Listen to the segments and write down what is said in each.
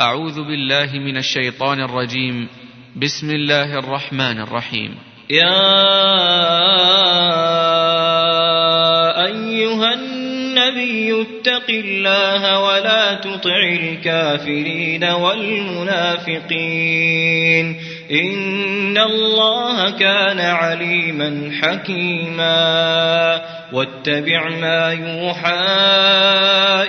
أعوذ بالله من الشيطان الرجيم. بسم الله الرحمن الرحيم. يا أيها النبي اتق الله ولا تطع الكافرين والمنافقين. إن الله كان عليما حكيما. واتبع ما يوحى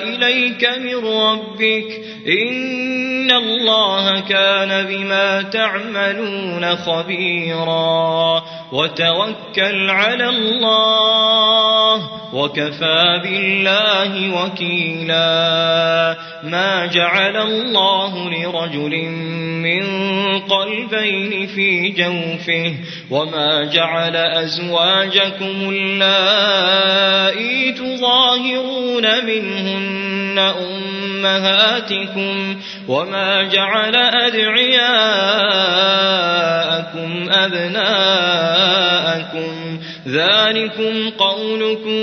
إليك من ربك إن الله كان بما تعملون خبيرا وتوكل على الله وكفى بالله وكيلا ما جعل الله لرجل من قلبين في جوفه وما جعل أزواجكم اللائي تظاهرون منهن أمهاتكم وما جعل أدعياءكم أبناءكم ذلكم قولكم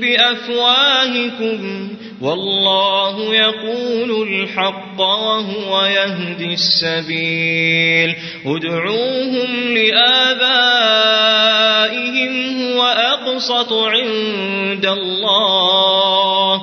بأفواهكم والله يقول الحق وهو يهدي السبيل. ادعوهم لآبائهم هو أقسط عند الله.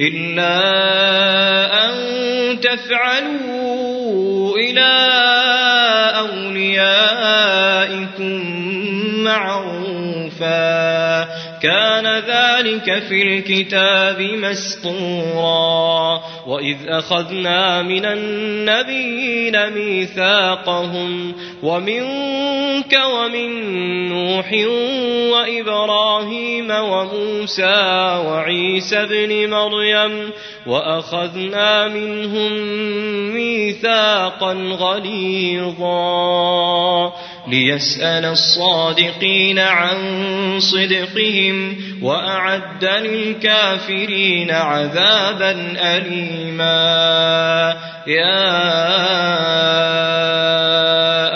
إلا أن تفعلوا إلى أوليائكم معروفا كان ذلك في الكتاب مسطورا. وإذ أخذنا من النبيين ميثاقهم ومنك ومن نوح وإبراهيم وموسى وعيسى بن مريم وأخذنا منهم ميثاقا غليظا. ليسأل الصادقين عن صدقهم وأعد للكافرين عذابا أليما. يا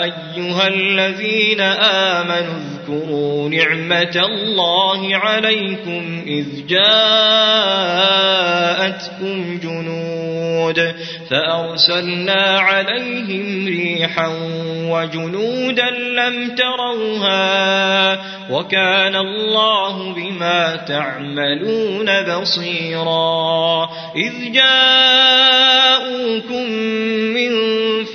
أيها الذين آمنوا اذكروا نعمة الله عليكم إذ جاءتكم جنود فأرسلنا عليهم ريحا وجنودا لم تروها وكان الله بما تعملون بصيرا إذ جاءوكم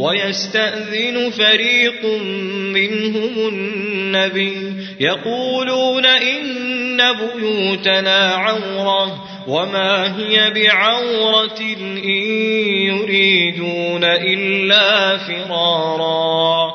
ويستأذن فريق منهم النبي يقولون إن بيوتنا عورة وما هي بعورة إن يريدون إلا فرارا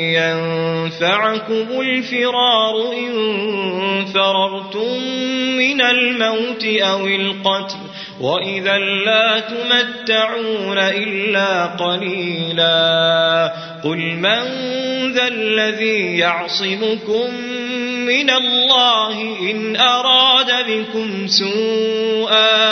ينفعكم الفرار إن فررتم من الموت أو القتل وإذا لا تمتعون إلا قليلا قل من ذا الذي يعصمكم من الله إن أراد بكم سوءا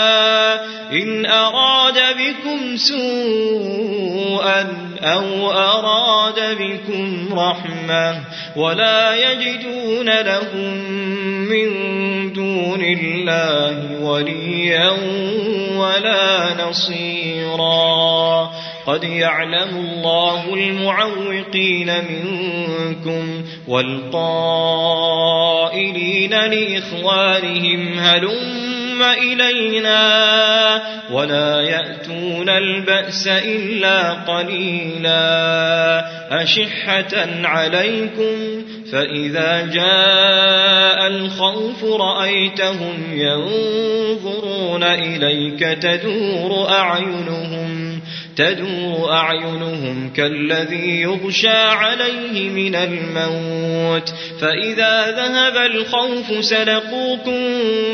إن أراد بكم سوءا أو أراد بكم رحمة ولا يجدون لهم من دون الله وليا ولا نصيرا. قد يعلم الله المعوقين منكم والقائلين لإخوانهم هلم إلينا ولا يأتون البأس إلا قليلا أشحة عليكم فإذا جاء الخوف رأيتهم ينظرون إليك تدور أعينهم تدور أعينهم كالذي يغشى عليه من الموت فإذا ذهب الخوف سلقوكم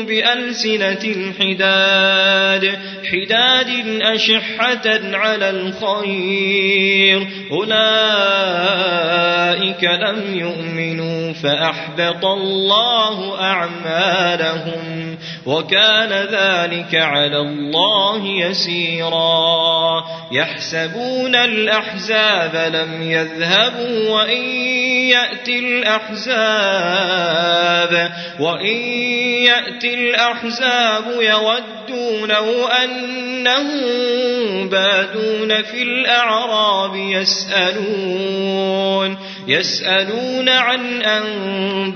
بألسنة حداد حداد أشحة على الخير أولئك لم يؤمنوا فأحبط الله أعمالهم وكان ذلك على الله يسيرا. يحسبون الأحزاب لم يذهبوا وإن يأتي الأحزاب وإن يأتي الأحزاب يودوا لو أنهم بادون في الأعراب يسألون يسألون عن أنبائكم.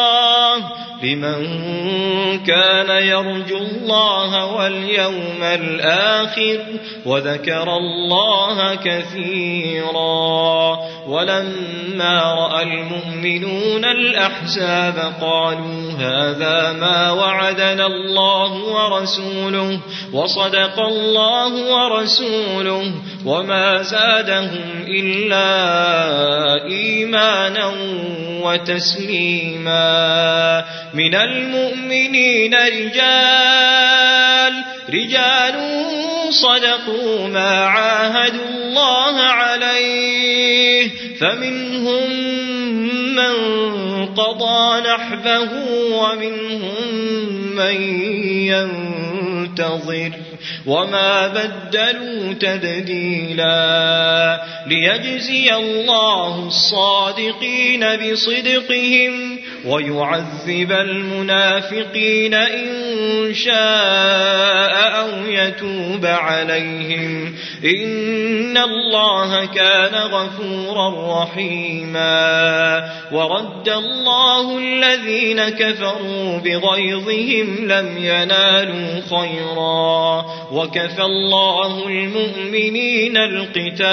لمن كان يرجو الله واليوم الآخر وذكر الله كثيرا ولما رأى المؤمنون الأحزاب قالوا هذا ما وعدنا الله ورسوله وصدق الله ورسوله وما زادهم إلا إيمانا وتسليما من المؤمنين رجال رجال صدقوا ما عاهدوا الله عليه فمنهم من قضى نحبه ومنهم من ينتظر وما بدلوا تبديلا ليجزي الله الصادقين بصدقهم. ويعذب المنافقين إن شاء أو يتوب عليهم. إن الله كان غفورا رحيما. ورد الله الذين كفروا بغيظهم لم ينالوا خيرا. وكفى الله المؤمنين القتال.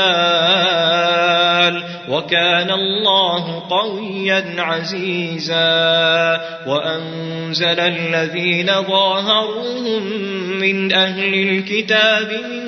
وكان الله قويا عزيزا. وأنزل الذين ظاهروهم من أهل الكتاب من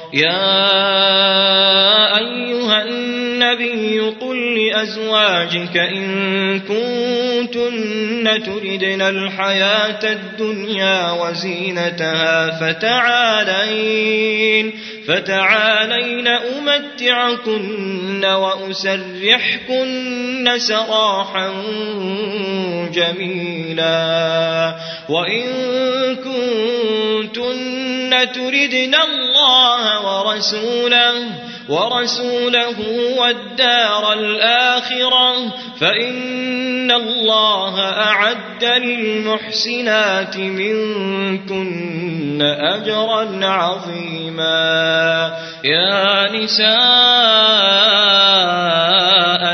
يا أيها النبي قل أزواجك إن كنتن تردن الحياة الدنيا وزينتها فتعالين فتعالين أمتعكن وأسرحكن سراحا جميلا. وإن كنتن تردن الله ورسوله ورسوله والدار الآخرة فإن الله أعد للمحسنات منكن أجرا عظيما. يا نساء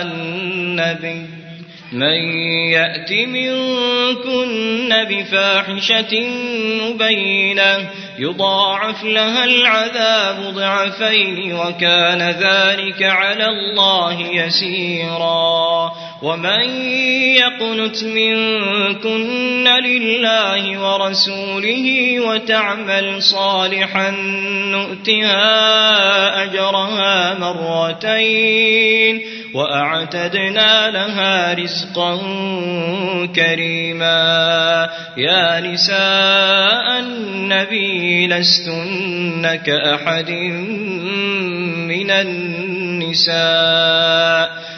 النبي من يأت منكن بفاحشة مبينة يضاعف لها العذاب ضعفين وكان ذلك على الله يسيرا ومن يقنت منكن لله ورسوله وتعمل صالحا نؤتها أجرها مرتين وأعتدنا لها رزقا كريما. يا نساء النبي لستن كأحد من النساء.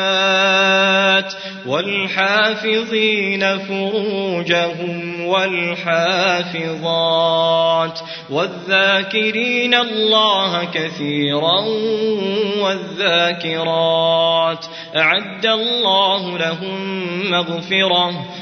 والصائمات والحافظين فروجهم والحافظات والذاكرين الله كثيرا والذاكرات أعد الله لهم مغفرة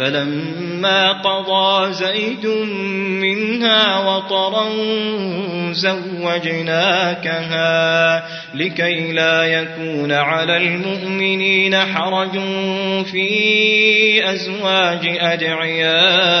فلما قضى زيد منها وطرا زوجناكها لكي لا يكون على المؤمنين حرج في أزواج أدعيائهم.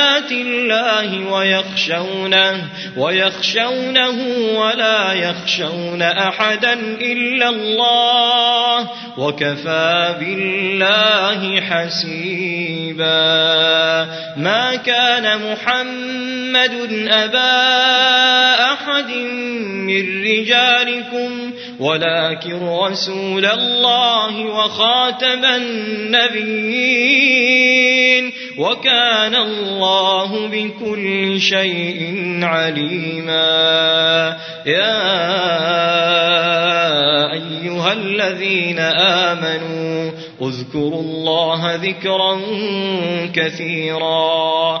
رسالات الله ويخشونه ويخشونه ولا يخشون أحدا إلا الله وكفى بالله حسيبا. ما كان محمد أبا أحد من رجالكم ولكن رسول الله وخاتم النبيين وكان الله بكل شيء عليما. يا أيها الذين آمنوا اذكروا الله ذكرا كثيرا.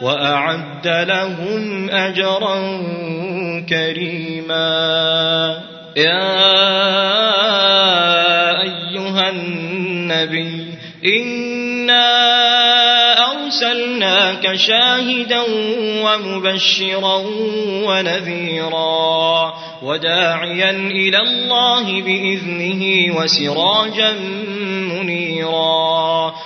وأعد لهم أجرا كريما. يا أيها النبي إنا أرسلناك شاهدا ومبشرا ونذيرا وداعيا إلى الله بإذنه وسراجا منيرا.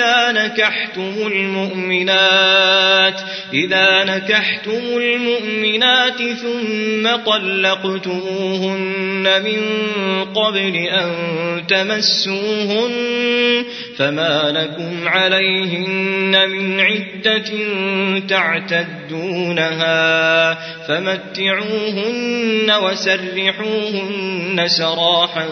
إذا نكحتم المؤمنات إذا نكحتم المؤمنات ثم طلقتموهن من قبل أن تمسوهن فما لكم عليهن من عدة تعتدونها فمتعوهن وسرحوهن سراحا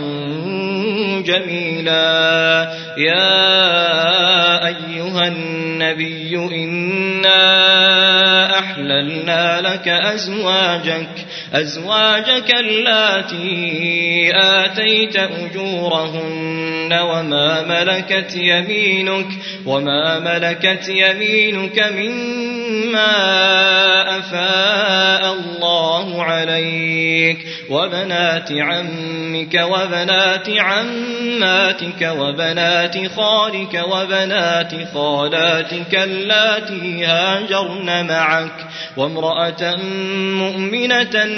جميلا. يا أيها النبي إنا أحللنا لك أزواجك أزواجك اللاتي آتيت أجورهن وما ملكت يمينك وما ملكت يمينك مما أفاء الله عليك وبنات عمك وبنات عماتك وبنات خالك وبنات خالاتك اللاتي هاجرن معك وامرأة مؤمنة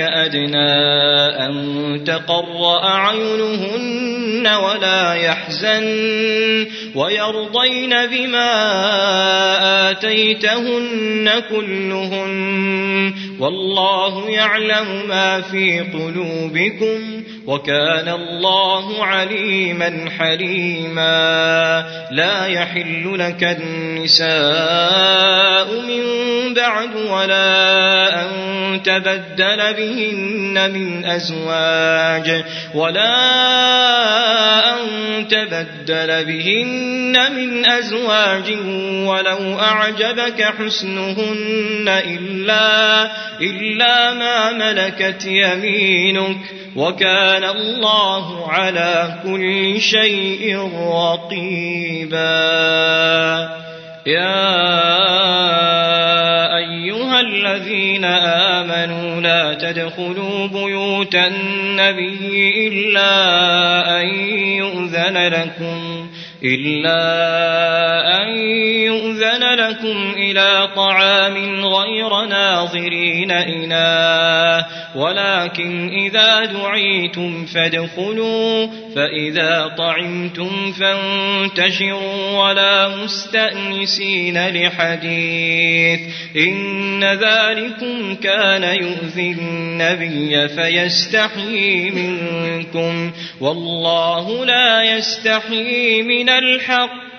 أدنى أن تقر أعينهن ولا يحزن ويرضين بما آتيتهن كلهن والله يعلم ما في قلوبكم وكان الله عليما حليما. لا يحل لك النساء من بعد ولا أن تبدل بهن من أزواج ولا أن تبدل بهن من أزواج ولو أعجبك حسنهن إلا, إلا ما ملكت يمينك. وكان الله على كل شيء رقيبا. يا أيها الذين آمنوا لا تدخلوا بيوت النبي إلا أن يؤذن لكم إلا أن يؤذن لكم إلى طعام غير ناظرين إناه. ولكن إذا دعيتم فادخلوا فإذا طعمتم فانتشروا ولا مستأنسين لحديث. إن ذلكم كان يؤذي النبي فيستحيي منكم والله لا يستحيي من الحق.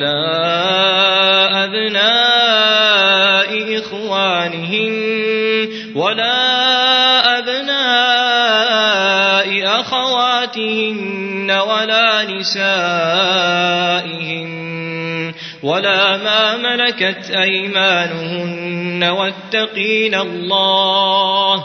ولا أبناء إخوانهن ولا أبناء أخواتهن ولا نسائهن ولا ما ملكت أيمانهن واتقين الله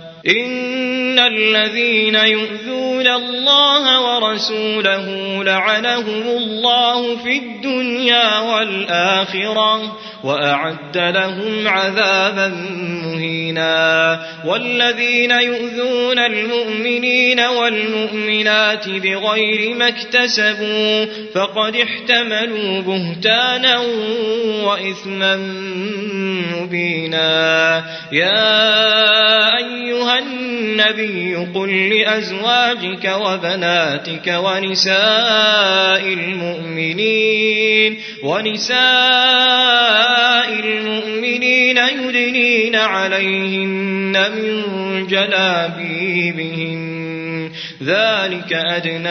إن الذين يؤذون الله ورسوله لعنهم الله في الدنيا والآخرة وأعد لهم عذابا مهينا والذين يؤذون المؤمنين والمؤمنات بغير ما اكتسبوا فقد احتملوا بهتانا وإثما مبينا يا أيها النبي قل لأزواجك وبناتك ونساء المؤمنين ونساء المؤمنين يدنين عليهن من جلابيبهن ذلك أدنى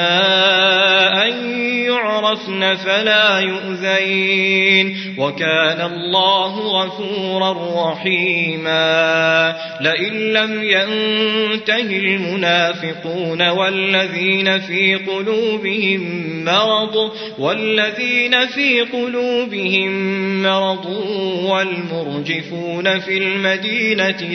أن يعرفن فلا يؤذين وكان الله غفورا رحيما لئن لم ينته المنافقون والذين في قلوبهم مرض والذين في قلوبهم مرض والمرجفون في المدينة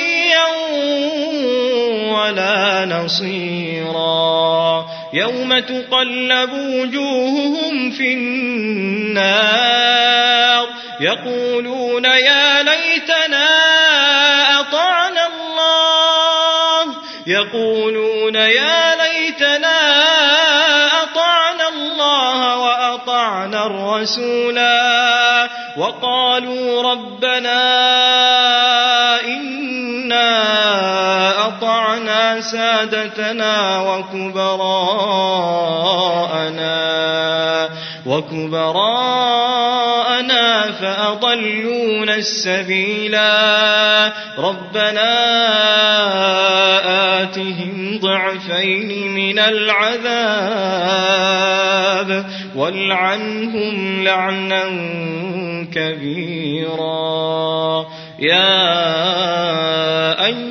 ولا نصيرا. يوم تقلب وجوههم في النار يقولون يا ليتنا أطعنا الله. يقولون يا ليتنا أطعنا الله وأطعنا الرسولا. وقالوا ربنا سادتنا وكبراءنا وكبراءنا فأضلونا السبيلا. ربنا آتهم ضعفين من العذاب والعنهم لعنا كبيرا. يا أيها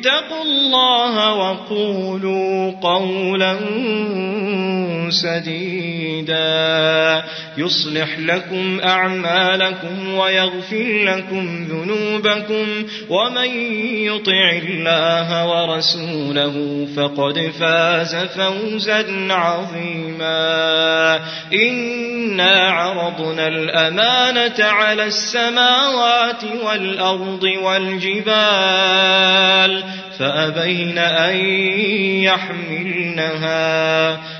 اتقوا الله وقولوا قولا سديدا. يصلح لكم أعمالكم ويغفر لكم ذنوبكم. ومن يطع الله ورسوله فقد فاز فوزا عظيما. إنا عرضنا الأمانة على السماوات والأرض والجبال فأبين أن يحملنها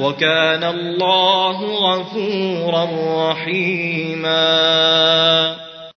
وكان الله غفورا رحيما.